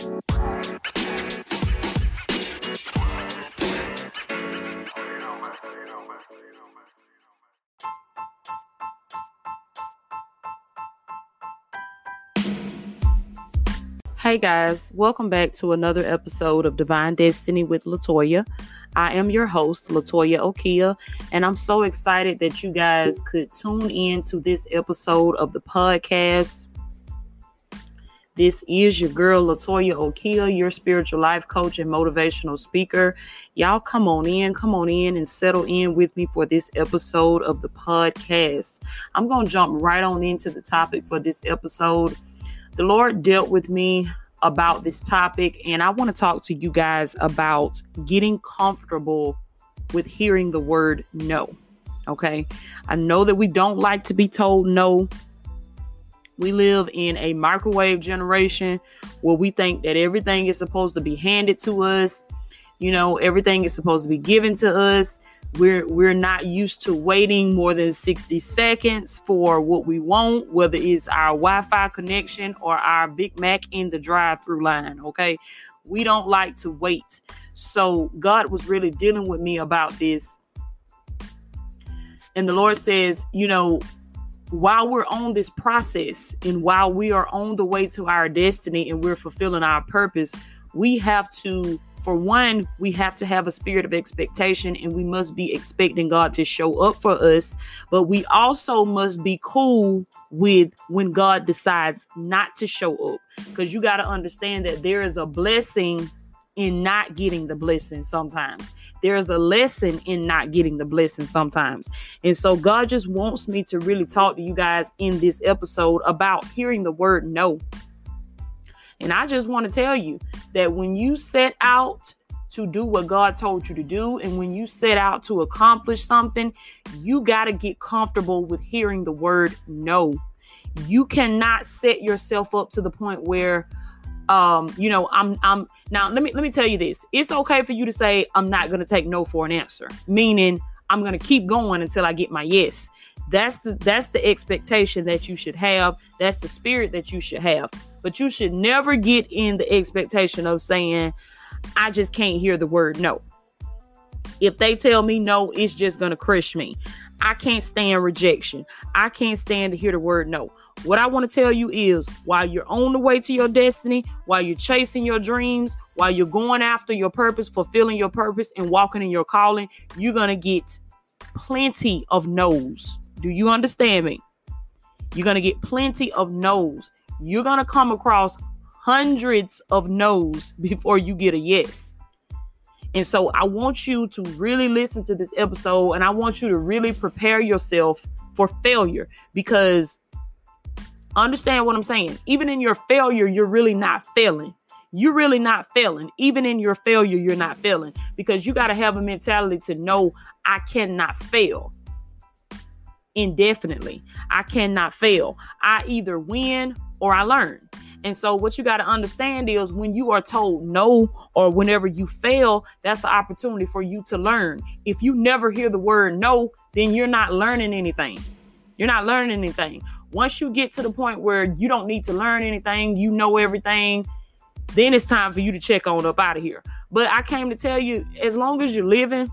Hey guys, welcome back to another episode of Divine Destiny with Latoya. I am your host, Latoya Okia, and I'm so excited that you guys could tune in to this episode of the podcast. This is your girl, Latoya Okia, your spiritual life coach and motivational speaker. Y'all come on in, come on in and settle in with me for this episode of the podcast. I'm going to jump right on into the topic for this episode the Lord dealt with me about this topic, and I want to talk to you guys about getting comfortable with hearing the word no. Okay. I know that we don't like to be told no. We live in a microwave generation where we think that everything is supposed to be handed to us. You know, everything is supposed to be given to us. We're we're not used to waiting more than 60 seconds for what we want, whether it's our Wi-Fi connection or our Big Mac in the drive-through line. Okay. We don't like to wait. So God was really dealing with me about this. And the Lord says, you know, while we're on this process and while we are on the way to our destiny and we're fulfilling our purpose, we have to for one, we have to have a spirit of expectation and we must be expecting God to show up for us. But we also must be cool with when God decides not to show up. Because you got to understand that there is a blessing in not getting the blessing sometimes. There's a lesson in not getting the blessing sometimes. And so God just wants me to really talk to you guys in this episode about hearing the word no. And I just want to tell you that when you set out to do what God told you to do, and when you set out to accomplish something, you got to get comfortable with hearing the word no. You cannot set yourself up to the point where um, you know, I'm I'm now let me let me tell you this. It's okay for you to say I'm not going to take no for an answer, meaning I'm going to keep going until I get my yes. That's the that's the expectation that you should have. That's the spirit that you should have. But you should never get in the expectation of saying, I just can't hear the word no. If they tell me no, it's just going to crush me. I can't stand rejection. I can't stand to hear the word no. What I want to tell you is while you're on the way to your destiny, while you're chasing your dreams, while you're going after your purpose, fulfilling your purpose, and walking in your calling, you're going to get plenty of no's. Do you understand me? You're going to get plenty of no's you're going to come across hundreds of no's before you get a yes. And so I want you to really listen to this episode and I want you to really prepare yourself for failure because understand what I'm saying. Even in your failure, you're really not failing. You're really not failing. Even in your failure, you're not failing because you got to have a mentality to know I cannot fail indefinitely. I cannot fail. I either win or I learn. And so, what you got to understand is when you are told no, or whenever you fail, that's an opportunity for you to learn. If you never hear the word no, then you're not learning anything. You're not learning anything. Once you get to the point where you don't need to learn anything, you know everything, then it's time for you to check on up out of here. But I came to tell you as long as you're living,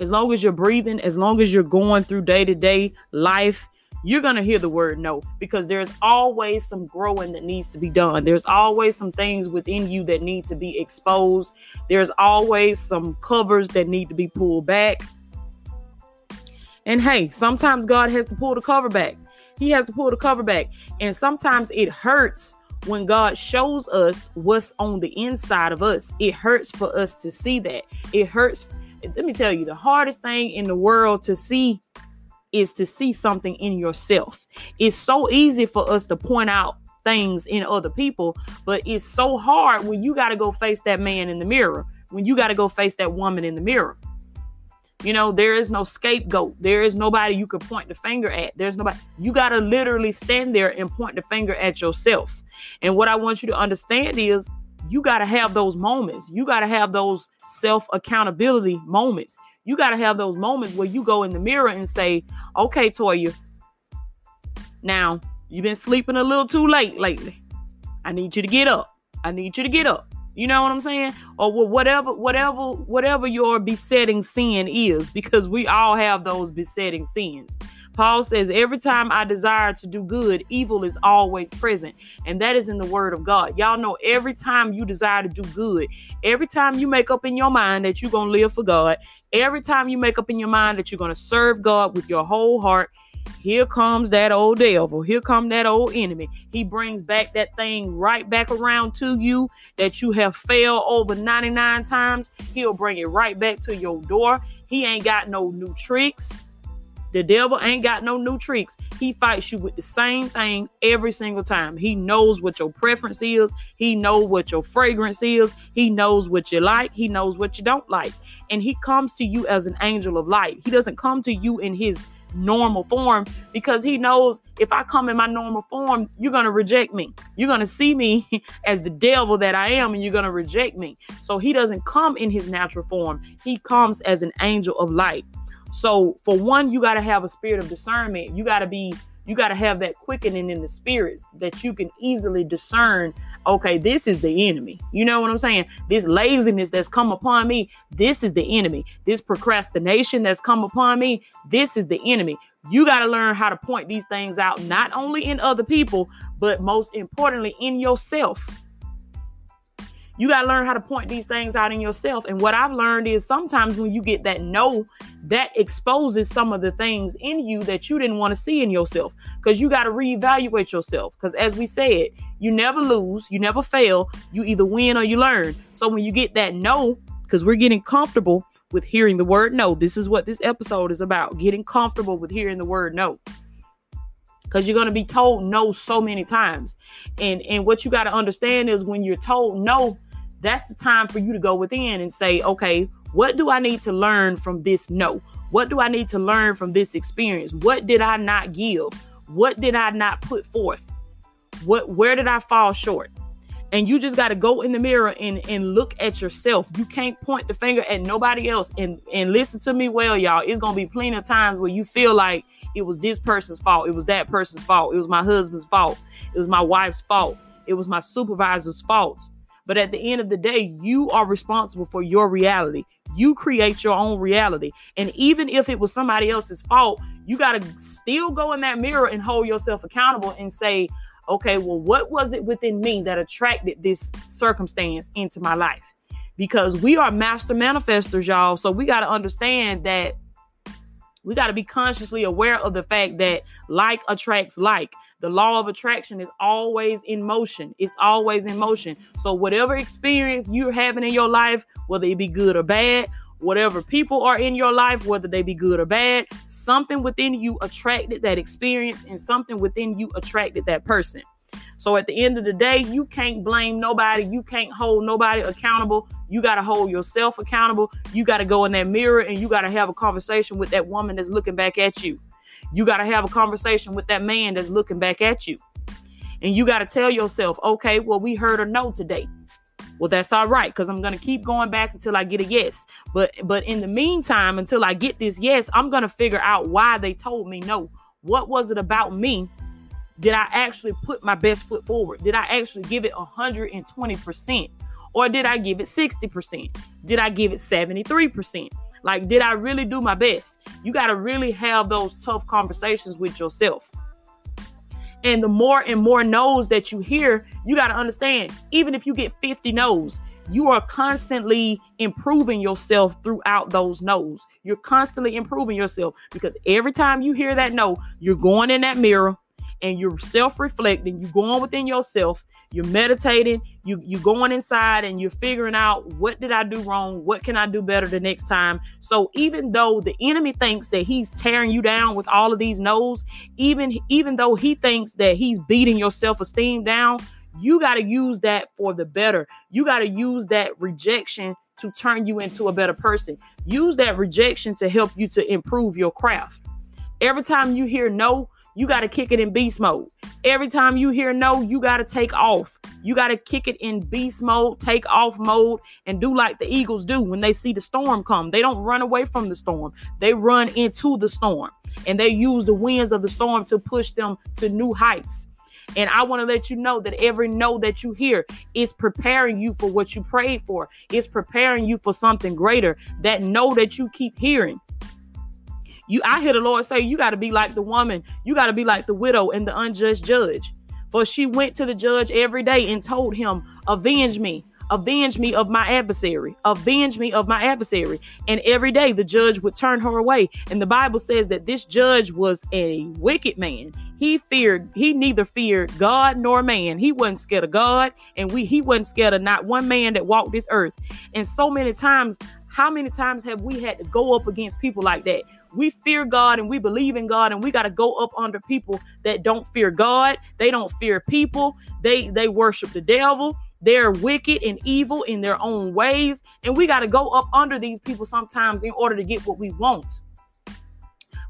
as long as you're breathing, as long as you're going through day to day life, you're going to hear the word no because there's always some growing that needs to be done. There's always some things within you that need to be exposed. There's always some covers that need to be pulled back. And hey, sometimes God has to pull the cover back. He has to pull the cover back. And sometimes it hurts when God shows us what's on the inside of us. It hurts for us to see that. It hurts. Let me tell you, the hardest thing in the world to see is to see something in yourself. It's so easy for us to point out things in other people, but it's so hard when you got to go face that man in the mirror, when you got to go face that woman in the mirror. You know, there is no scapegoat. There is nobody you can point the finger at. There's nobody. You got to literally stand there and point the finger at yourself. And what I want you to understand is you got to have those moments. You got to have those self accountability moments. You got to have those moments where you go in the mirror and say, okay, Toya, now you've been sleeping a little too late lately. I need you to get up. I need you to get up. You know what I'm saying? Or whatever, whatever, whatever your besetting sin is, because we all have those besetting sins. Paul says, Every time I desire to do good, evil is always present. And that is in the word of God. Y'all know every time you desire to do good, every time you make up in your mind that you're going to live for God, every time you make up in your mind that you're going to serve God with your whole heart, here comes that old devil. Here come that old enemy. He brings back that thing right back around to you that you have failed over 99 times. He'll bring it right back to your door. He ain't got no new tricks. The devil ain't got no new tricks. He fights you with the same thing every single time. He knows what your preference is. He knows what your fragrance is. He knows what you like. He knows what you don't like. And he comes to you as an angel of light. He doesn't come to you in his normal form because he knows if I come in my normal form, you're going to reject me. You're going to see me as the devil that I am and you're going to reject me. So he doesn't come in his natural form, he comes as an angel of light. So, for one, you got to have a spirit of discernment. You got to be you got to have that quickening in the spirits that you can easily discern okay this is the enemy. You know what i'm saying? This laziness that's come upon me this is the enemy. This procrastination that's come upon me this is the enemy. You got to learn how to point these things out not only in other people but most importantly in yourself you got to learn how to point these things out in yourself. And what I've learned is sometimes when you get that no, that exposes some of the things in you that you didn't want to see in yourself because you got to reevaluate yourself. Because as we said, you never lose, you never fail, you either win or you learn. So when you get that no, because we're getting comfortable with hearing the word no, this is what this episode is about getting comfortable with hearing the word no because you're going to be told no so many times and and what you got to understand is when you're told no that's the time for you to go within and say, okay, what do I need to learn from this no? What do I need to learn from this experience? What did I not give? What did I not put forth? What where did I fall short? And you just got to go in the mirror and, and look at yourself. You can't point the finger at nobody else. And and listen to me well, y'all. It's gonna be plenty of times where you feel like it was this person's fault. It was that person's fault. It was my husband's fault. It was my wife's fault. It was my supervisor's fault. But at the end of the day, you are responsible for your reality. You create your own reality. And even if it was somebody else's fault, you got to still go in that mirror and hold yourself accountable and say, okay, well, what was it within me that attracted this circumstance into my life? Because we are master manifestors, y'all. So we got to understand that we got to be consciously aware of the fact that like attracts like. The law of attraction is always in motion. It's always in motion. So, whatever experience you're having in your life, whether it be good or bad, whatever people are in your life, whether they be good or bad, something within you attracted that experience and something within you attracted that person. So at the end of the day, you can't blame nobody. You can't hold nobody accountable. You got to hold yourself accountable. You got to go in that mirror and you got to have a conversation with that woman that's looking back at you. You got to have a conversation with that man that's looking back at you. And you got to tell yourself, okay, well, we heard a no today. Well, that's all right because I'm gonna keep going back until I get a yes. But but in the meantime, until I get this yes, I'm gonna figure out why they told me no. What was it about me did I actually put my best foot forward? Did I actually give it 120%? Or did I give it 60%? Did I give it 73%? Like, did I really do my best? You got to really have those tough conversations with yourself. And the more and more no's that you hear, you got to understand, even if you get 50 no's, you are constantly improving yourself throughout those no's. You're constantly improving yourself because every time you hear that no, you're going in that mirror and you're self-reflecting, you're going within yourself, you're meditating, you you going inside and you're figuring out what did I do wrong, what can I do better the next time. So even though the enemy thinks that he's tearing you down with all of these no's, even even though he thinks that he's beating your self-esteem down, you got to use that for the better. You got to use that rejection to turn you into a better person. Use that rejection to help you to improve your craft. Every time you hear no, you got to kick it in beast mode. Every time you hear no, you got to take off. You got to kick it in beast mode, take off mode, and do like the Eagles do when they see the storm come. They don't run away from the storm, they run into the storm and they use the winds of the storm to push them to new heights. And I want to let you know that every no that you hear is preparing you for what you prayed for. It's preparing you for something greater. That no that you keep hearing. You I hear the Lord say you got to be like the woman. You got to be like the widow and the unjust judge. For she went to the judge every day and told him, "Avenge me." Avenge me of my adversary. Avenge me of my adversary. And every day the judge would turn her away. And the Bible says that this judge was a wicked man. He feared, he neither feared God nor man. He wasn't scared of God, and we he wasn't scared of not one man that walked this earth. And so many times, how many times have we had to go up against people like that? We fear God and we believe in God, and we got to go up under people that don't fear God. They don't fear people. They they worship the devil. They're wicked and evil in their own ways. And we got to go up under these people sometimes in order to get what we want.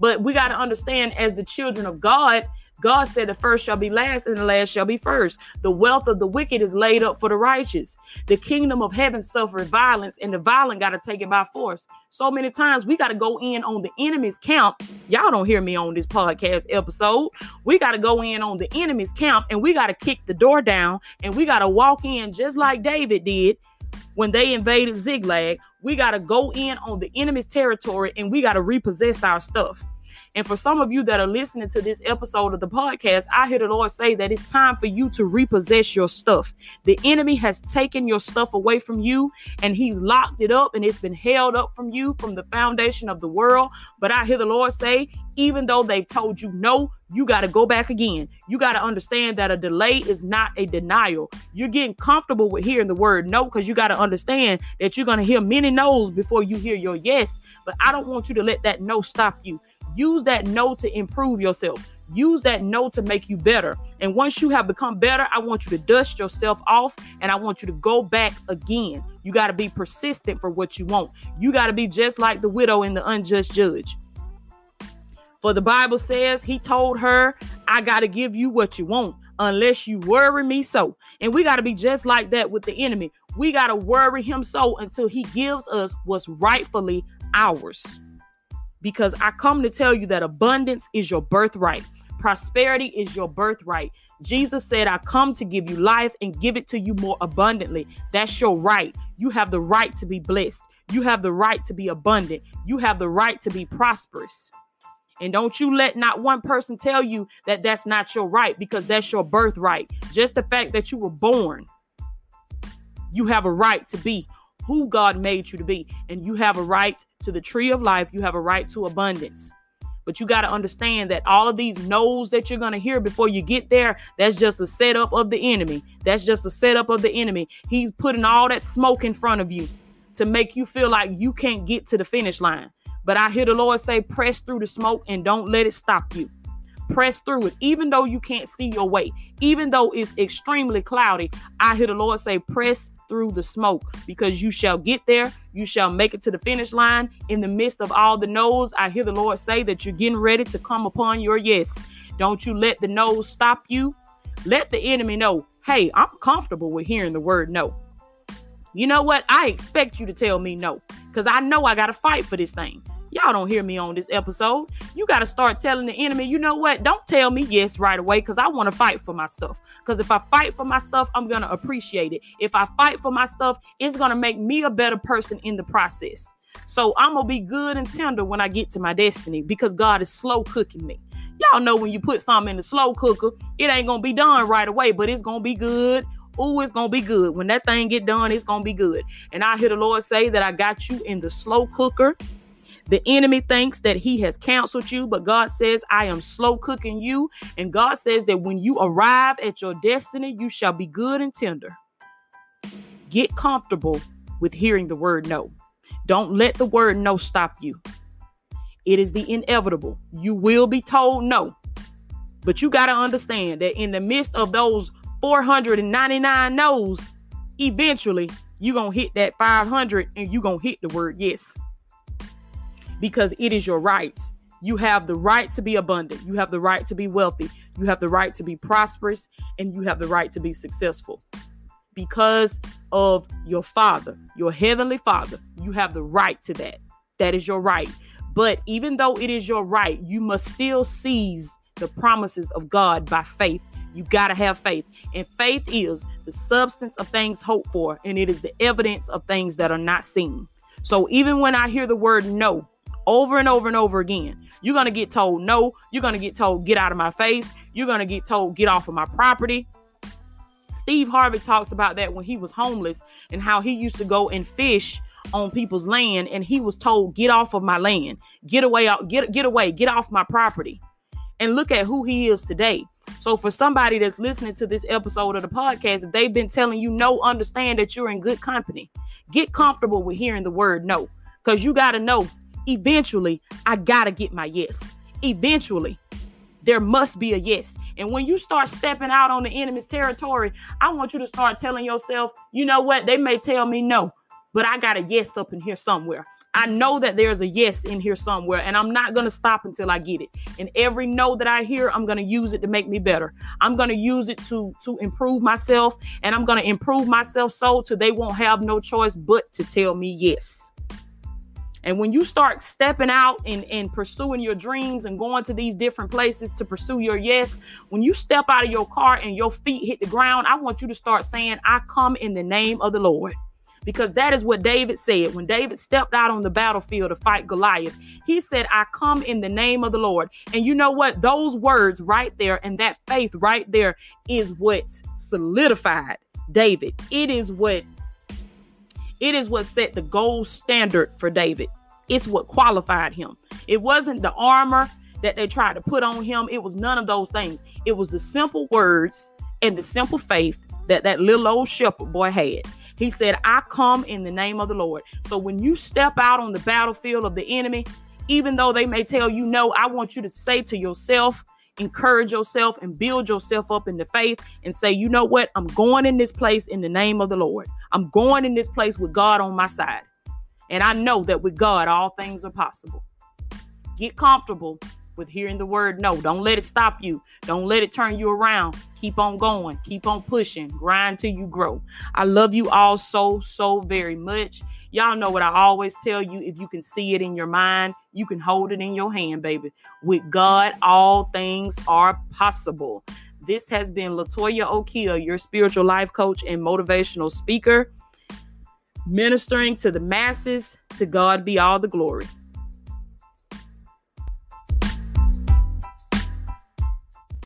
But we got to understand, as the children of God, God said the first shall be last and the last shall be first. The wealth of the wicked is laid up for the righteous. The kingdom of heaven suffered violence and the violent got to take it by force. So many times we got to go in on the enemy's camp. Y'all don't hear me on this podcast episode. We got to go in on the enemy's camp and we got to kick the door down and we got to walk in just like David did when they invaded Ziklag. We got to go in on the enemy's territory and we got to repossess our stuff. And for some of you that are listening to this episode of the podcast, I hear the Lord say that it's time for you to repossess your stuff. The enemy has taken your stuff away from you and he's locked it up and it's been held up from you from the foundation of the world. But I hear the Lord say, even though they've told you no, you got to go back again. You got to understand that a delay is not a denial. You're getting comfortable with hearing the word no because you got to understand that you're going to hear many no's before you hear your yes. But I don't want you to let that no stop you. Use that no to improve yourself. Use that no to make you better. And once you have become better, I want you to dust yourself off and I want you to go back again. You got to be persistent for what you want. You got to be just like the widow and the unjust judge. For the Bible says, He told her, I got to give you what you want unless you worry me so. And we got to be just like that with the enemy. We got to worry him so until he gives us what's rightfully ours because I come to tell you that abundance is your birthright. Prosperity is your birthright. Jesus said, I come to give you life and give it to you more abundantly. That's your right. You have the right to be blessed. You have the right to be abundant. You have the right to be prosperous. And don't you let not one person tell you that that's not your right because that's your birthright. Just the fact that you were born, you have a right to be who God made you to be. And you have a right to the tree of life, you have a right to abundance. But you got to understand that all of these no's that you're going to hear before you get there, that's just a setup of the enemy. That's just a setup of the enemy. He's putting all that smoke in front of you to make you feel like you can't get to the finish line. But I hear the Lord say, press through the smoke and don't let it stop you. Press through it, even though you can't see your way, even though it's extremely cloudy. I hear the Lord say, press through the smoke because you shall get there. You shall make it to the finish line. In the midst of all the no's, I hear the Lord say that you're getting ready to come upon your yes. Don't you let the no's stop you. Let the enemy know, hey, I'm comfortable with hearing the word no. You know what? I expect you to tell me no because I know I got to fight for this thing. Y'all don't hear me on this episode. You got to start telling the enemy, you know what? Don't tell me yes right away because I want to fight for my stuff. Because if I fight for my stuff, I'm going to appreciate it. If I fight for my stuff, it's going to make me a better person in the process. So I'm going to be good and tender when I get to my destiny because God is slow cooking me. Y'all know when you put something in the slow cooker, it ain't going to be done right away, but it's going to be good. Oh, it's gonna be good. When that thing get done, it's gonna be good. And I hear the Lord say that I got you in the slow cooker the enemy thinks that he has counseled you, but God says, I am slow cooking you. And God says that when you arrive at your destiny, you shall be good and tender. Get comfortable with hearing the word no. Don't let the word no stop you. It is the inevitable. You will be told no. But you got to understand that in the midst of those 499 no's, eventually you're going to hit that 500 and you're going to hit the word yes because it is your right. You have the right to be abundant. You have the right to be wealthy. You have the right to be prosperous. And you have the right to be successful. Because of your Father, your Heavenly Father, you have the right to that. That is your right. But even though it is your right, you must still seize the promises of God by faith. You got to have faith. And faith is the substance of things hoped for, and it is the evidence of things that are not seen. So even when I hear the word no over and over and over again, you're going to get told no. You're going to get told, get out of my face. You're going to get told, get off of my property. Steve Harvey talks about that when he was homeless and how he used to go and fish on people's land and he was told get off of my land get away get get away get off my property and look at who he is today so for somebody that's listening to this episode of the podcast if they've been telling you no understand that you're in good company get comfortable with hearing the word no because you got to know eventually i gotta get my yes eventually there must be a yes. And when you start stepping out on the enemy's territory, I want you to start telling yourself, you know what? They may tell me no, but I got a yes up in here somewhere. I know that there's a yes in here somewhere, and I'm not going to stop until I get it. And every no that I hear, I'm going to use it to make me better. I'm going to use it to to improve myself, and I'm going to improve myself so till they won't have no choice but to tell me yes. And when you start stepping out and, and pursuing your dreams and going to these different places to pursue your yes, when you step out of your car and your feet hit the ground, I want you to start saying, I come in the name of the Lord. Because that is what David said. When David stepped out on the battlefield to fight Goliath, he said, I come in the name of the Lord. And you know what? Those words right there and that faith right there is what solidified David. It is what it is what set the gold standard for David. It's what qualified him. It wasn't the armor that they tried to put on him. It was none of those things. It was the simple words and the simple faith that that little old shepherd boy had. He said, I come in the name of the Lord. So when you step out on the battlefield of the enemy, even though they may tell you no, I want you to say to yourself, encourage yourself and build yourself up in the faith and say, you know what? I'm going in this place in the name of the Lord. I'm going in this place with God on my side. And I know that with God, all things are possible. Get comfortable with hearing the word no. Don't let it stop you. Don't let it turn you around. Keep on going. Keep on pushing. Grind till you grow. I love you all so, so very much. Y'all know what I always tell you. If you can see it in your mind, you can hold it in your hand, baby. With God, all things are possible. This has been Latoya Okia, your spiritual life coach and motivational speaker, ministering to the masses. To God be all the glory.